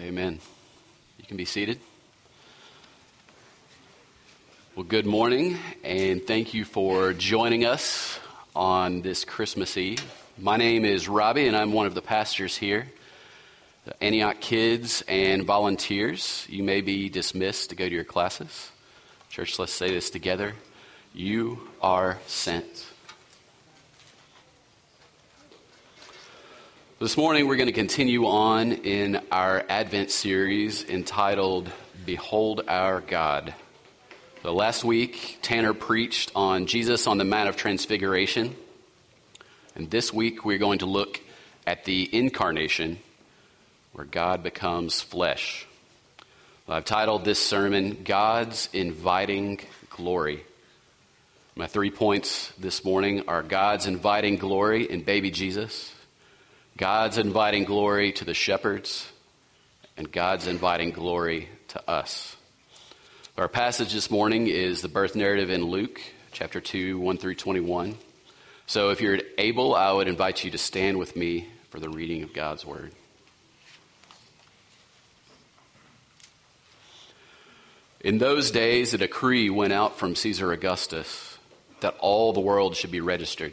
Amen. You can be seated. Well, good morning, and thank you for joining us on this Christmas Eve. My name is Robbie, and I'm one of the pastors here. The Antioch kids and volunteers, you may be dismissed to go to your classes. Church, let's say this together. You are sent. This morning, we're going to continue on in our Advent series entitled Behold Our God. The last week, Tanner preached on Jesus on the Mount of Transfiguration. And this week, we're going to look at the incarnation, where God becomes flesh. I've titled this sermon, God's Inviting Glory. My three points this morning are God's inviting glory in baby Jesus. God's inviting glory to the shepherds, and God's inviting glory to us. Our passage this morning is the birth narrative in Luke, chapter 2, 1 through 21. So if you're able, I would invite you to stand with me for the reading of God's word. In those days, a decree went out from Caesar Augustus that all the world should be registered.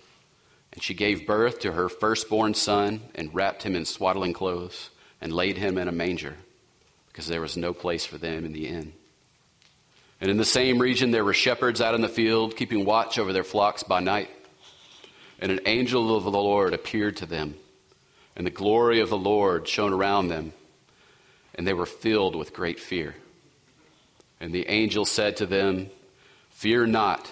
And she gave birth to her firstborn son and wrapped him in swaddling clothes and laid him in a manger because there was no place for them in the inn. And in the same region there were shepherds out in the field keeping watch over their flocks by night. And an angel of the Lord appeared to them, and the glory of the Lord shone around them, and they were filled with great fear. And the angel said to them, Fear not.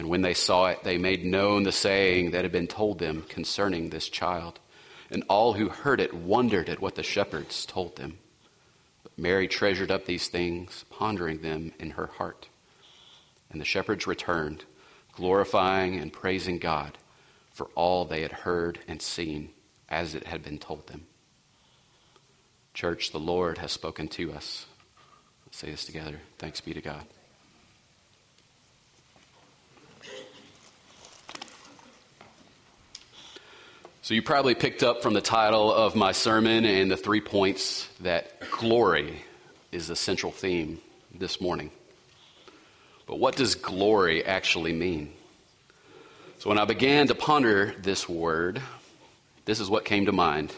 And when they saw it, they made known the saying that had been told them concerning this child. And all who heard it wondered at what the shepherds told them. But Mary treasured up these things, pondering them in her heart. And the shepherds returned, glorifying and praising God for all they had heard and seen as it had been told them. Church, the Lord has spoken to us. Let's say this together. Thanks be to God. So, you probably picked up from the title of my sermon and the three points that glory is the central theme this morning. But what does glory actually mean? So, when I began to ponder this word, this is what came to mind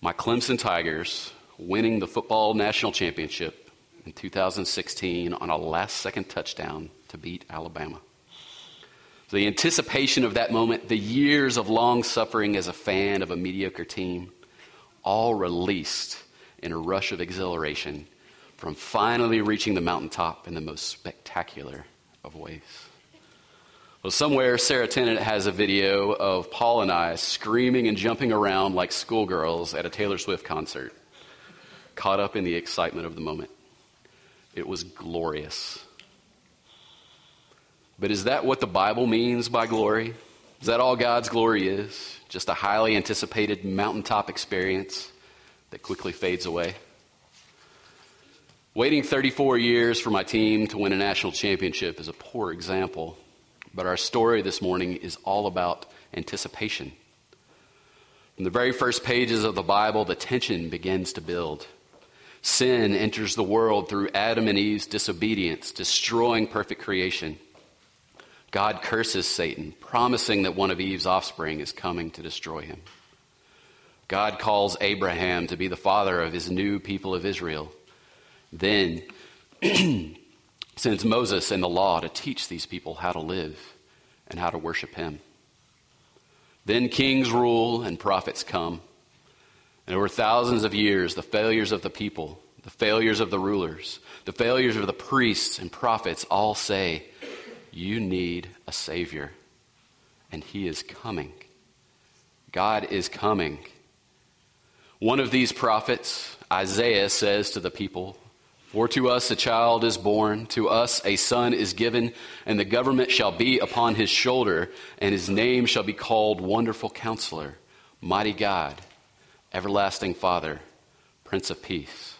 my Clemson Tigers winning the football national championship in 2016 on a last second touchdown to beat Alabama the anticipation of that moment, the years of long suffering as a fan of a mediocre team, all released in a rush of exhilaration from finally reaching the mountaintop in the most spectacular of ways. Well, somewhere Sarah Tennant has a video of Paul and I screaming and jumping around like schoolgirls at a Taylor Swift concert, caught up in the excitement of the moment. It was glorious. But is that what the Bible means by glory? Is that all God's glory is? Just a highly anticipated mountaintop experience that quickly fades away? Waiting 34 years for my team to win a national championship is a poor example, but our story this morning is all about anticipation. In the very first pages of the Bible, the tension begins to build. Sin enters the world through Adam and Eve's disobedience, destroying perfect creation. God curses Satan, promising that one of Eve's offspring is coming to destroy him. God calls Abraham to be the father of his new people of Israel. Then sends Moses and the law to teach these people how to live and how to worship him. Then kings rule and prophets come. And over thousands of years, the failures of the people, the failures of the rulers, the failures of the priests and prophets all say, You need a Savior. And He is coming. God is coming. One of these prophets, Isaiah, says to the people, For to us a child is born, to us a son is given, and the government shall be upon his shoulder, and his name shall be called Wonderful Counselor, Mighty God, Everlasting Father, Prince of Peace.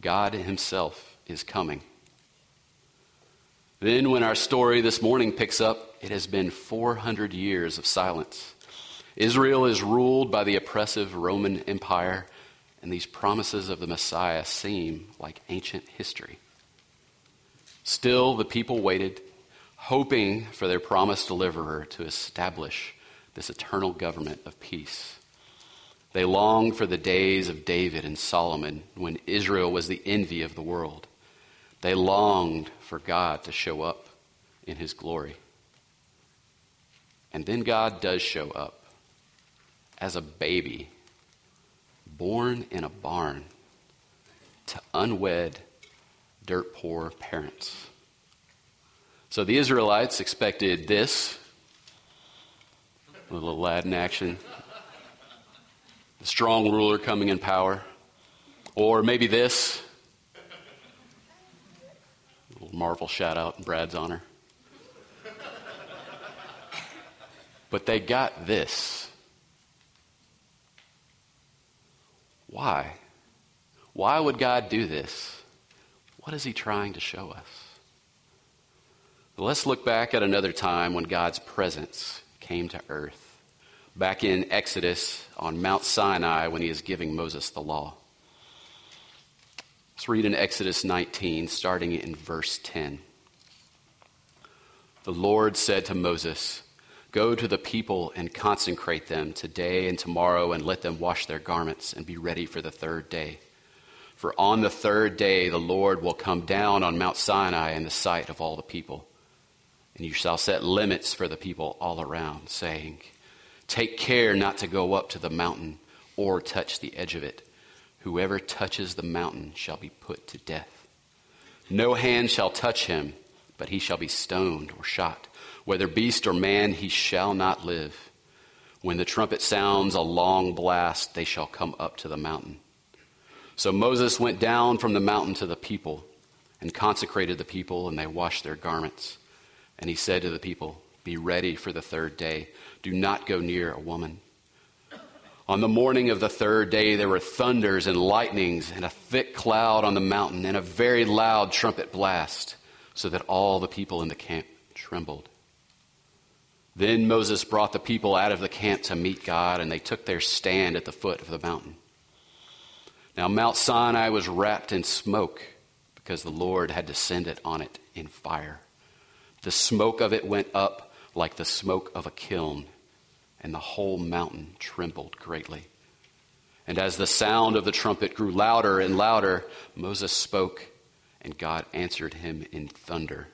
God Himself is coming. Then, when our story this morning picks up, it has been 400 years of silence. Israel is ruled by the oppressive Roman Empire, and these promises of the Messiah seem like ancient history. Still, the people waited, hoping for their promised deliverer to establish this eternal government of peace. They longed for the days of David and Solomon when Israel was the envy of the world. They longed for God to show up in his glory. And then God does show up as a baby, born in a barn to unwed, dirt poor parents. So the Israelites expected this little lad in action, the strong ruler coming in power, or maybe this. Marvel shout out in Brad's honor. But they got this. Why? Why would God do this? What is He trying to show us? Let's look back at another time when God's presence came to earth. Back in Exodus on Mount Sinai when He is giving Moses the law. Let's read in Exodus 19, starting in verse 10. The Lord said to Moses, Go to the people and consecrate them today and tomorrow, and let them wash their garments and be ready for the third day. For on the third day the Lord will come down on Mount Sinai in the sight of all the people. And you shall set limits for the people all around, saying, Take care not to go up to the mountain or touch the edge of it. Whoever touches the mountain shall be put to death. No hand shall touch him, but he shall be stoned or shot. Whether beast or man, he shall not live. When the trumpet sounds a long blast, they shall come up to the mountain. So Moses went down from the mountain to the people and consecrated the people, and they washed their garments. And he said to the people, Be ready for the third day. Do not go near a woman. On the morning of the third day, there were thunders and lightnings, and a thick cloud on the mountain, and a very loud trumpet blast, so that all the people in the camp trembled. Then Moses brought the people out of the camp to meet God, and they took their stand at the foot of the mountain. Now, Mount Sinai was wrapped in smoke because the Lord had descended on it in fire. The smoke of it went up like the smoke of a kiln, and the whole mountain trembled greatly. And as the sound of the trumpet grew louder and louder, Moses spoke, and God answered him in thunder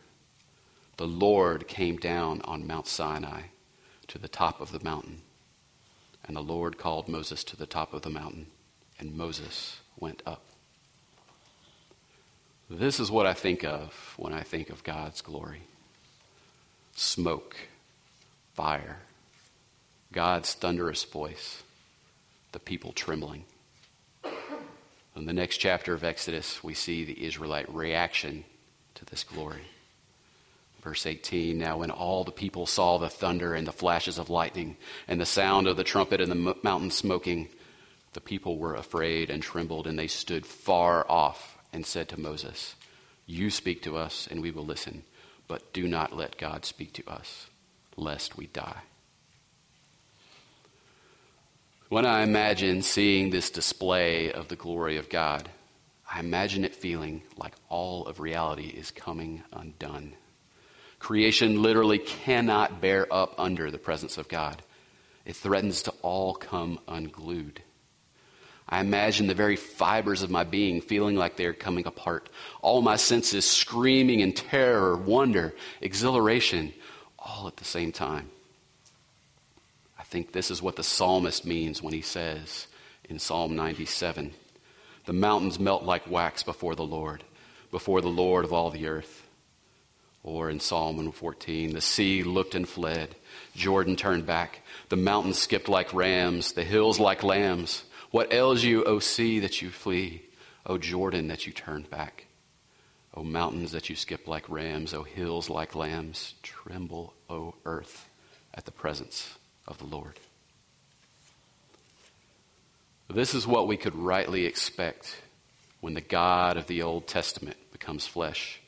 the Lord came down on Mount Sinai to the top of the mountain. And the Lord called Moses to the top of the mountain, and Moses went up. This is what I think of when I think of God's glory smoke, fire, God's thunderous voice, the people trembling. In the next chapter of Exodus, we see the Israelite reaction to this glory. Verse 18 Now, when all the people saw the thunder and the flashes of lightning and the sound of the trumpet and the mountain smoking, the people were afraid and trembled, and they stood far off and said to Moses, You speak to us, and we will listen. but do not let God speak to us, lest we die. When I imagine seeing this display of the glory of God, I imagine it feeling like all of reality is coming undone. Creation literally cannot bear up under the presence of God. It threatens to all come unglued. I imagine the very fibers of my being feeling like they're coming apart. All my senses screaming in terror, wonder, exhilaration, all at the same time. I think this is what the psalmist means when he says in Psalm 97 The mountains melt like wax before the Lord, before the Lord of all the earth. Or in Psalm 114, the sea looked and fled, Jordan turned back, the mountains skipped like rams, the hills like lambs. What ails you, O sea, that you flee? O Jordan, that you turn back? O mountains, that you skip like rams? O hills like lambs? Tremble, O earth, at the presence of the Lord. This is what we could rightly expect when the God of the Old Testament becomes flesh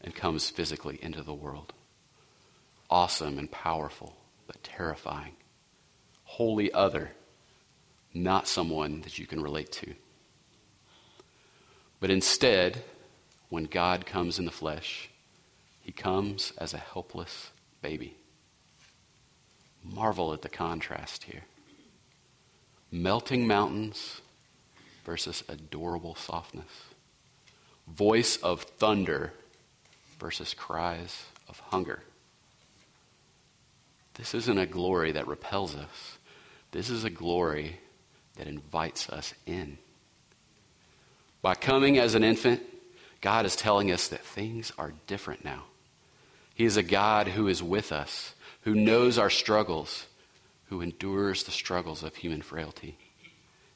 and comes physically into the world. Awesome and powerful, but terrifying. Wholly other not someone that you can relate to. But instead, when God comes in the flesh, he comes as a helpless baby. Marvel at the contrast here. Melting mountains versus adorable softness. Voice of thunder versus cries of hunger. This isn't a glory that repels us. This is a glory that invites us in. By coming as an infant, God is telling us that things are different now. He is a God who is with us, who knows our struggles, who endures the struggles of human frailty.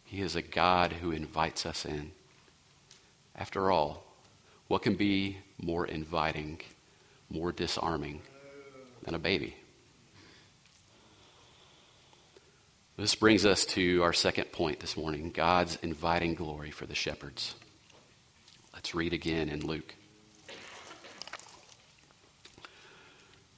He is a God who invites us in. After all, what can be more inviting, more disarming than a baby? This brings us to our second point this morning God's inviting glory for the shepherds. Let's read again in Luke.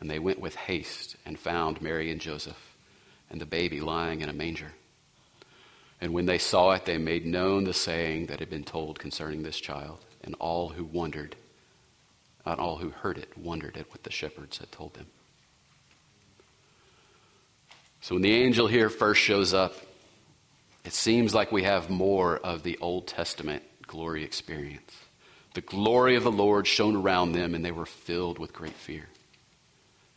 And they went with haste and found Mary and Joseph and the baby lying in a manger. And when they saw it, they made known the saying that had been told concerning this child, and all who wondered, not all who heard it, wondered at what the shepherds had told them. So when the angel here first shows up, it seems like we have more of the Old Testament glory experience. The glory of the Lord shone around them, and they were filled with great fear.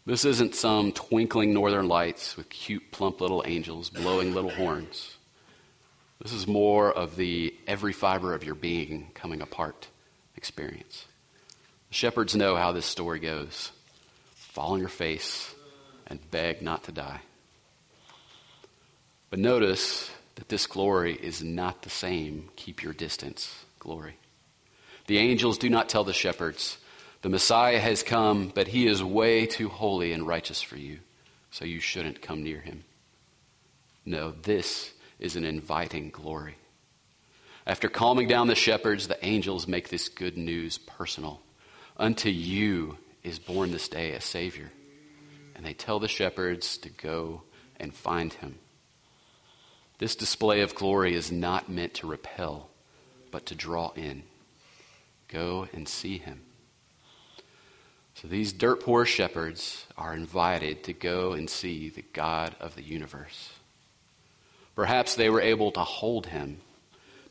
This isn't some twinkling northern lights with cute, plump little angels blowing little horns. This is more of the every fiber of your being coming apart experience. The shepherds know how this story goes fall on your face and beg not to die. But notice that this glory is not the same keep your distance glory. The angels do not tell the shepherds, the Messiah has come, but he is way too holy and righteous for you, so you shouldn't come near him. No, this is an inviting glory. After calming down the shepherds, the angels make this good news personal. Unto you is born this day a Savior. And they tell the shepherds to go and find him. This display of glory is not meant to repel, but to draw in. Go and see him. So these dirt poor shepherds are invited to go and see the God of the universe. Perhaps they were able to hold him,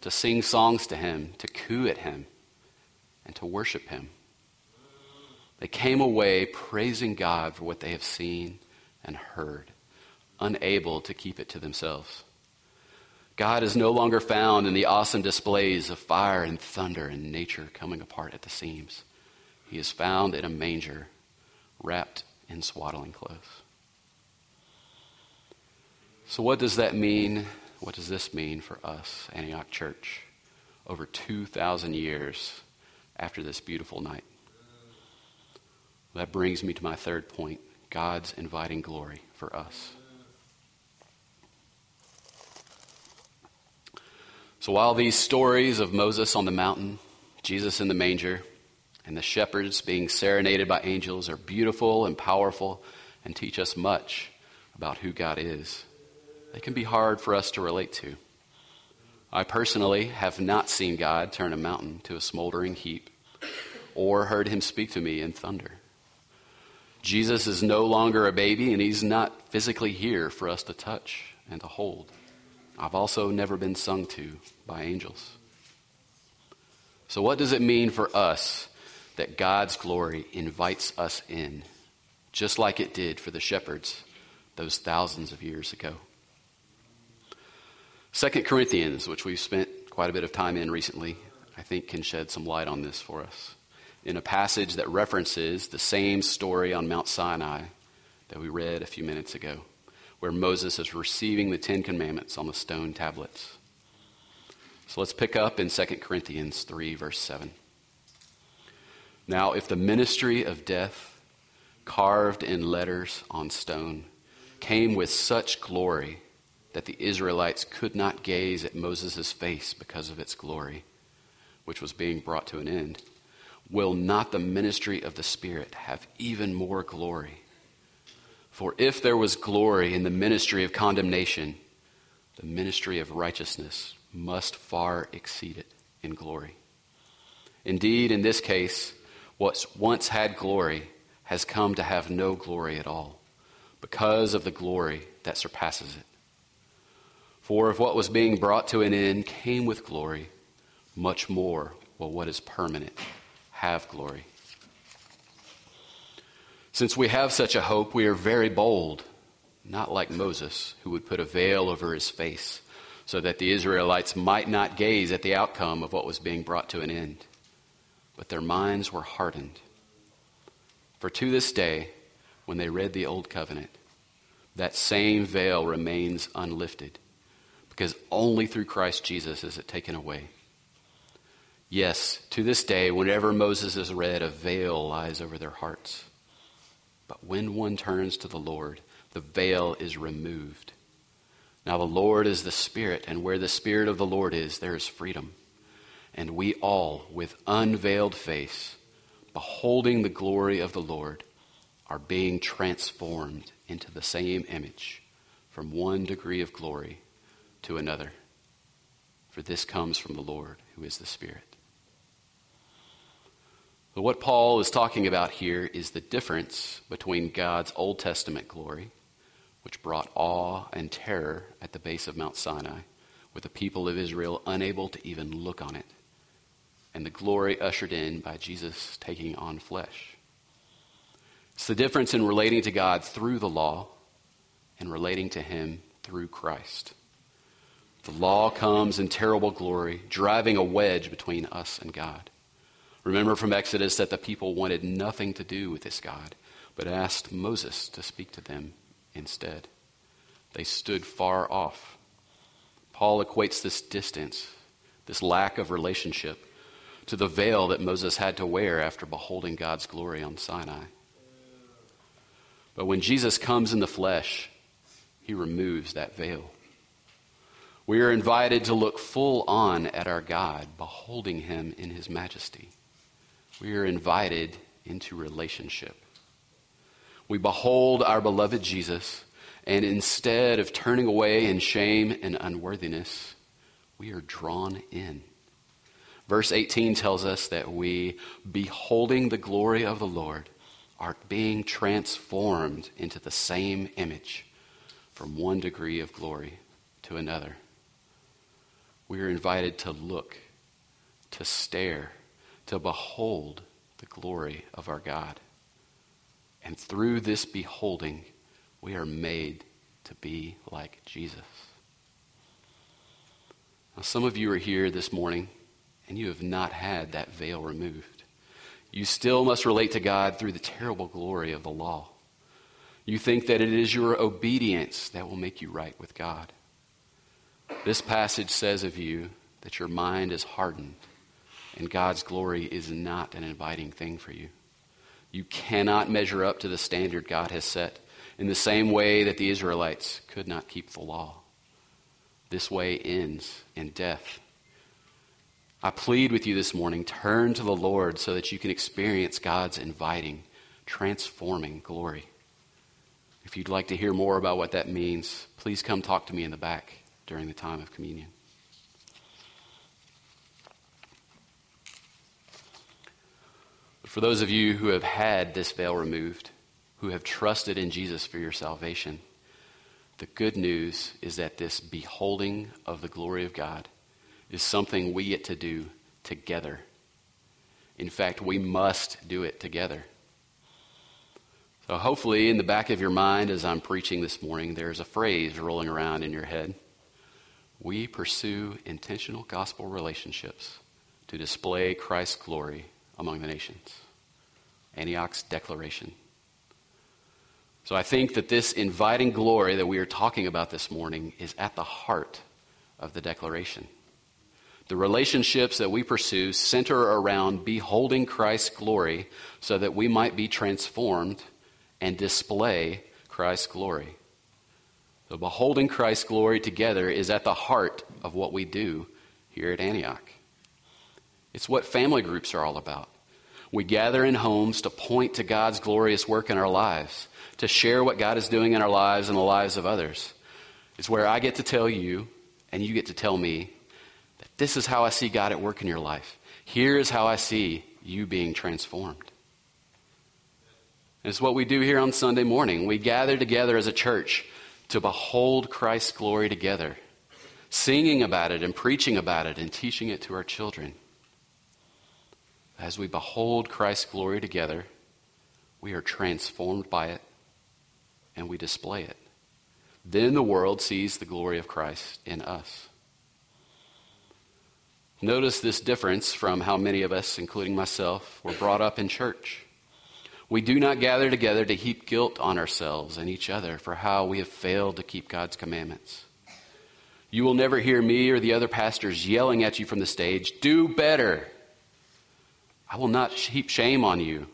to sing songs to him, to coo at him, and to worship him. They came away praising God for what they have seen and heard, unable to keep it to themselves. God is no longer found in the awesome displays of fire and thunder and nature coming apart at the seams. He is found in a manger, wrapped in swaddling clothes. So, what does that mean? What does this mean for us, Antioch Church, over 2,000 years after this beautiful night? That brings me to my third point God's inviting glory for us. So while these stories of Moses on the mountain, Jesus in the manger, and the shepherds being serenaded by angels are beautiful and powerful and teach us much about who God is, they can be hard for us to relate to. I personally have not seen God turn a mountain to a smoldering heap or heard him speak to me in thunder. Jesus is no longer a baby, and he's not physically here for us to touch and to hold. I've also never been sung to by angels. So, what does it mean for us that God's glory invites us in, just like it did for the shepherds those thousands of years ago? Second Corinthians, which we've spent quite a bit of time in recently, I think can shed some light on this for us in a passage that references the same story on Mount Sinai that we read a few minutes ago, where Moses is receiving the Ten Commandments on the stone tablets. So let's pick up in 2 Corinthians 3, verse 7. Now, if the ministry of death, carved in letters on stone, came with such glory that the Israelites could not gaze at Moses' face because of its glory, which was being brought to an end, will not the ministry of the Spirit have even more glory? For if there was glory in the ministry of condemnation, the ministry of righteousness must far exceed it in glory. Indeed, in this case, what once had glory has come to have no glory at all, because of the glory that surpasses it. For if what was being brought to an end came with glory, much more will what is permanent have glory. Since we have such a hope, we are very bold, not like Moses, who would put a veil over his face so that the Israelites might not gaze at the outcome of what was being brought to an end. But their minds were hardened. For to this day, when they read the Old Covenant, that same veil remains unlifted, because only through Christ Jesus is it taken away. Yes, to this day, whenever Moses is read, a veil lies over their hearts. But when one turns to the Lord, the veil is removed. Now, the Lord is the Spirit, and where the Spirit of the Lord is, there is freedom. And we all, with unveiled face, beholding the glory of the Lord, are being transformed into the same image from one degree of glory to another. For this comes from the Lord, who is the Spirit. But what Paul is talking about here is the difference between God's Old Testament glory, which brought awe and terror at the base of Mount Sinai, with the people of Israel unable to even look on it, and the glory ushered in by Jesus taking on flesh. It's the difference in relating to God through the law and relating to Him through Christ. The law comes in terrible glory, driving a wedge between us and God. Remember from Exodus that the people wanted nothing to do with this God, but asked Moses to speak to them instead. They stood far off. Paul equates this distance, this lack of relationship, to the veil that Moses had to wear after beholding God's glory on Sinai. But when Jesus comes in the flesh, he removes that veil. We are invited to look full on at our God, beholding him in his majesty we are invited into relationship. We behold our beloved Jesus, and instead of turning away in shame and unworthiness, we are drawn in. Verse 18 tells us that we, beholding the glory of the Lord, are being transformed into the same image from one degree of glory to another. We are invited to look, to stare, to behold the glory of our God. And through this beholding, we are made to be like Jesus. Now, some of you are here this morning and you have not had that veil removed. You still must relate to God through the terrible glory of the law. You think that it is your obedience that will make you right with God. This passage says of you that your mind is hardened and God's glory is not an inviting thing for you. You cannot measure up to the standard God has set in the same way that the Israelites could not keep the law. This way ends in death. I plead with you this morning turn to the Lord so that you can experience God's inviting, transforming glory. If you'd like to hear more about what that means, please come talk to me in the back during the time of communion. For those of you who have had this veil removed, who have trusted in Jesus for your salvation, the good news is that this beholding of the glory of God is something we get to do together. In fact, we must do it together. So, hopefully, in the back of your mind as I'm preaching this morning, there's a phrase rolling around in your head. We pursue intentional gospel relationships to display Christ's glory among the nations. Antioch's declaration. So I think that this inviting glory that we are talking about this morning is at the heart of the declaration. The relationships that we pursue center around beholding Christ's glory so that we might be transformed and display Christ's glory. The beholding Christ's glory together is at the heart of what we do here at Antioch. It's what family groups are all about. We gather in homes to point to God's glorious work in our lives, to share what God is doing in our lives and the lives of others. It's where I get to tell you, and you get to tell me, this is how I see God at work in your life. Here is how I see you being transformed. It's what we do here on Sunday morning. We gather together as a church to behold Christ's glory together, singing about it and preaching about it and teaching it to our children. As we behold Christ's glory together, we are transformed by it and we display it. Then the world sees the glory of Christ in us. Notice this difference from how many of us, including myself, were brought up in church. We do not gather together to heap guilt on ourselves and each other for how we have failed to keep God's commandments. You will never hear me or the other pastors yelling at you from the stage, do better. I will not heap shame on you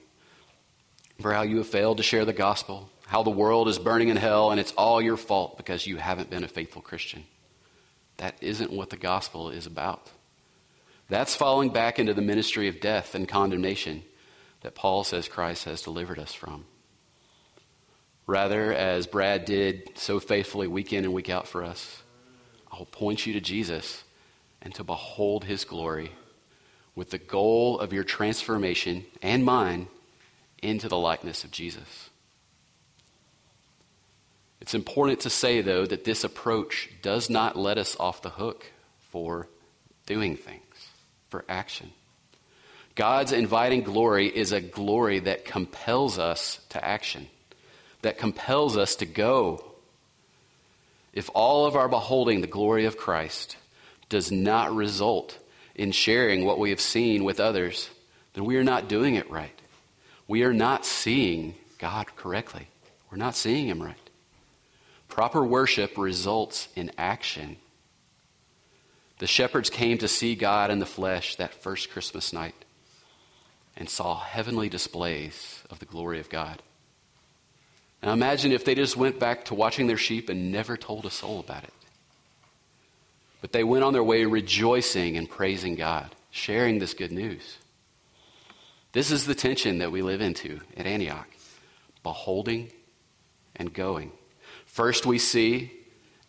for how you have failed to share the gospel, how the world is burning in hell, and it's all your fault because you haven't been a faithful Christian. That isn't what the gospel is about. That's falling back into the ministry of death and condemnation that Paul says Christ has delivered us from. Rather, as Brad did so faithfully week in and week out for us, I'll point you to Jesus and to behold his glory with the goal of your transformation and mine into the likeness of Jesus. It's important to say, though, that this approach does not let us off the hook for doing things, for action. God's inviting glory is a glory that compels us to action, that compels us to go. If all of our beholding the glory of Christ does not result in sharing what we have seen with others, then we are not doing it right. We are not seeing God correctly. We're not seeing Him right. Proper worship results in action. The shepherds came to see God in the flesh that first Christmas night and saw heavenly displays of the glory of God. Now imagine if they just went back to watching their sheep and never told a soul about it. But they went on their way rejoicing and praising God, sharing this good news. This is the tension that we live into at Antioch beholding and going. First, we see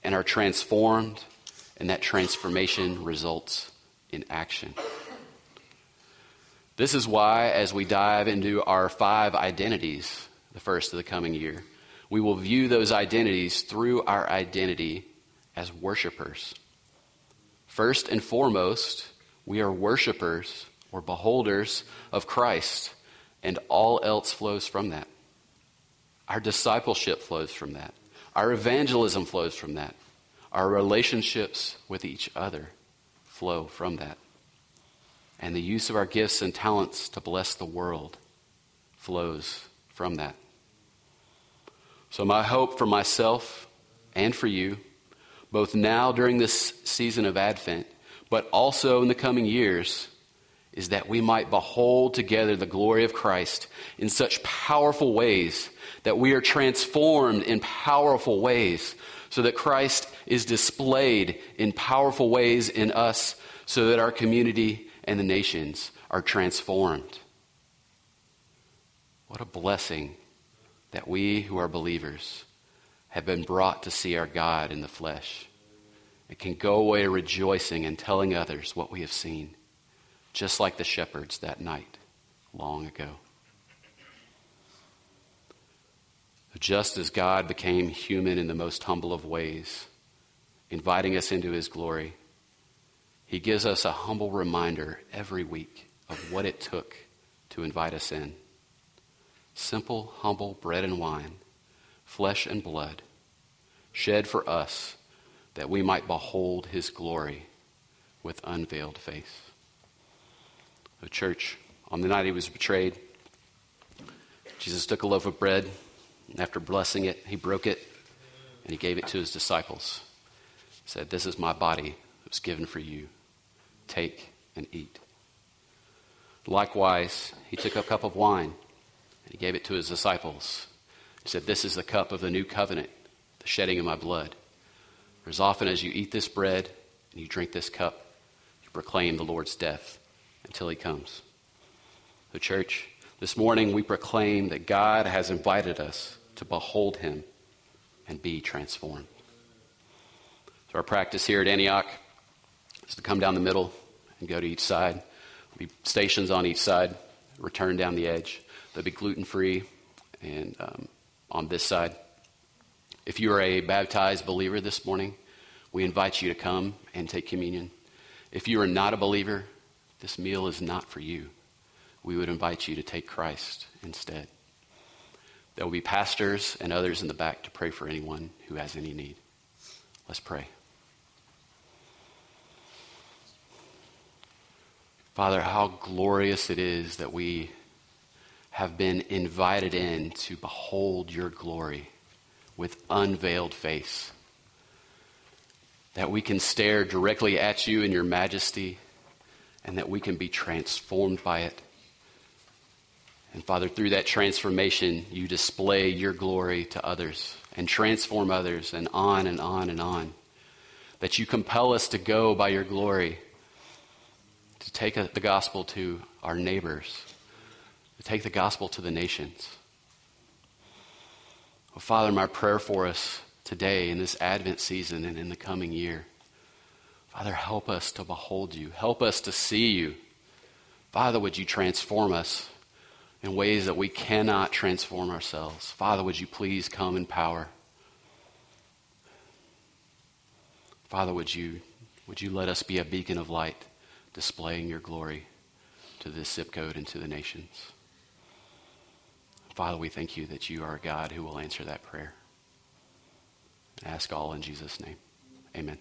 and are transformed, and that transformation results in action. This is why, as we dive into our five identities, the first of the coming year, we will view those identities through our identity as worshipers. First and foremost, we are worshipers or beholders of Christ, and all else flows from that. Our discipleship flows from that. Our evangelism flows from that. Our relationships with each other flow from that. And the use of our gifts and talents to bless the world flows from that. So, my hope for myself and for you, both now during this season of Advent, but also in the coming years, is that we might behold together the glory of Christ in such powerful ways that we are transformed in powerful ways so that Christ is displayed in powerful ways in us so that our community and the nations are transformed. What a blessing that we who are believers have been brought to see our God in the flesh. It can go away rejoicing and telling others what we have seen, just like the shepherds that night long ago. Just as God became human in the most humble of ways, inviting us into his glory, he gives us a humble reminder every week of what it took to invite us in. Simple, humble bread and wine, flesh and blood, shed for us that we might behold his glory with unveiled face. The church, on the night he was betrayed, Jesus took a loaf of bread, and after blessing it, he broke it and he gave it to his disciples. He said, This is my body that was given for you. Take and eat. Likewise, he took a cup of wine and he gave it to his disciples. He said, This is the cup of the new covenant, the shedding of my blood. For as often as you eat this bread and you drink this cup, you proclaim the Lord's death until he comes. The church, this morning we proclaim that God has invited us to behold him and be transformed. So our practice here at Antioch is to come down the middle and go to each side. There'll be stations on each side, return down the edge. They'll be gluten free and um, on this side. If you are a baptized believer this morning, we invite you to come and take communion. If you are not a believer, this meal is not for you. We would invite you to take Christ instead. There will be pastors and others in the back to pray for anyone who has any need. Let's pray. Father, how glorious it is that we have been invited in to behold your glory with unveiled face. That we can stare directly at you in your majesty and that we can be transformed by it. And Father, through that transformation, you display your glory to others and transform others and on and on and on. That you compel us to go by your glory, to take the gospel to our neighbors, to take the gospel to the nations. Well, Father, my prayer for us today in this Advent season and in the coming year, Father, help us to behold you. Help us to see you. Father, would you transform us in ways that we cannot transform ourselves? Father, would you please come in power? Father, would you, would you let us be a beacon of light displaying your glory to this zip code and to the nations? Father, we thank you that you are a God who will answer that prayer. I ask all in Jesus' name. Amen.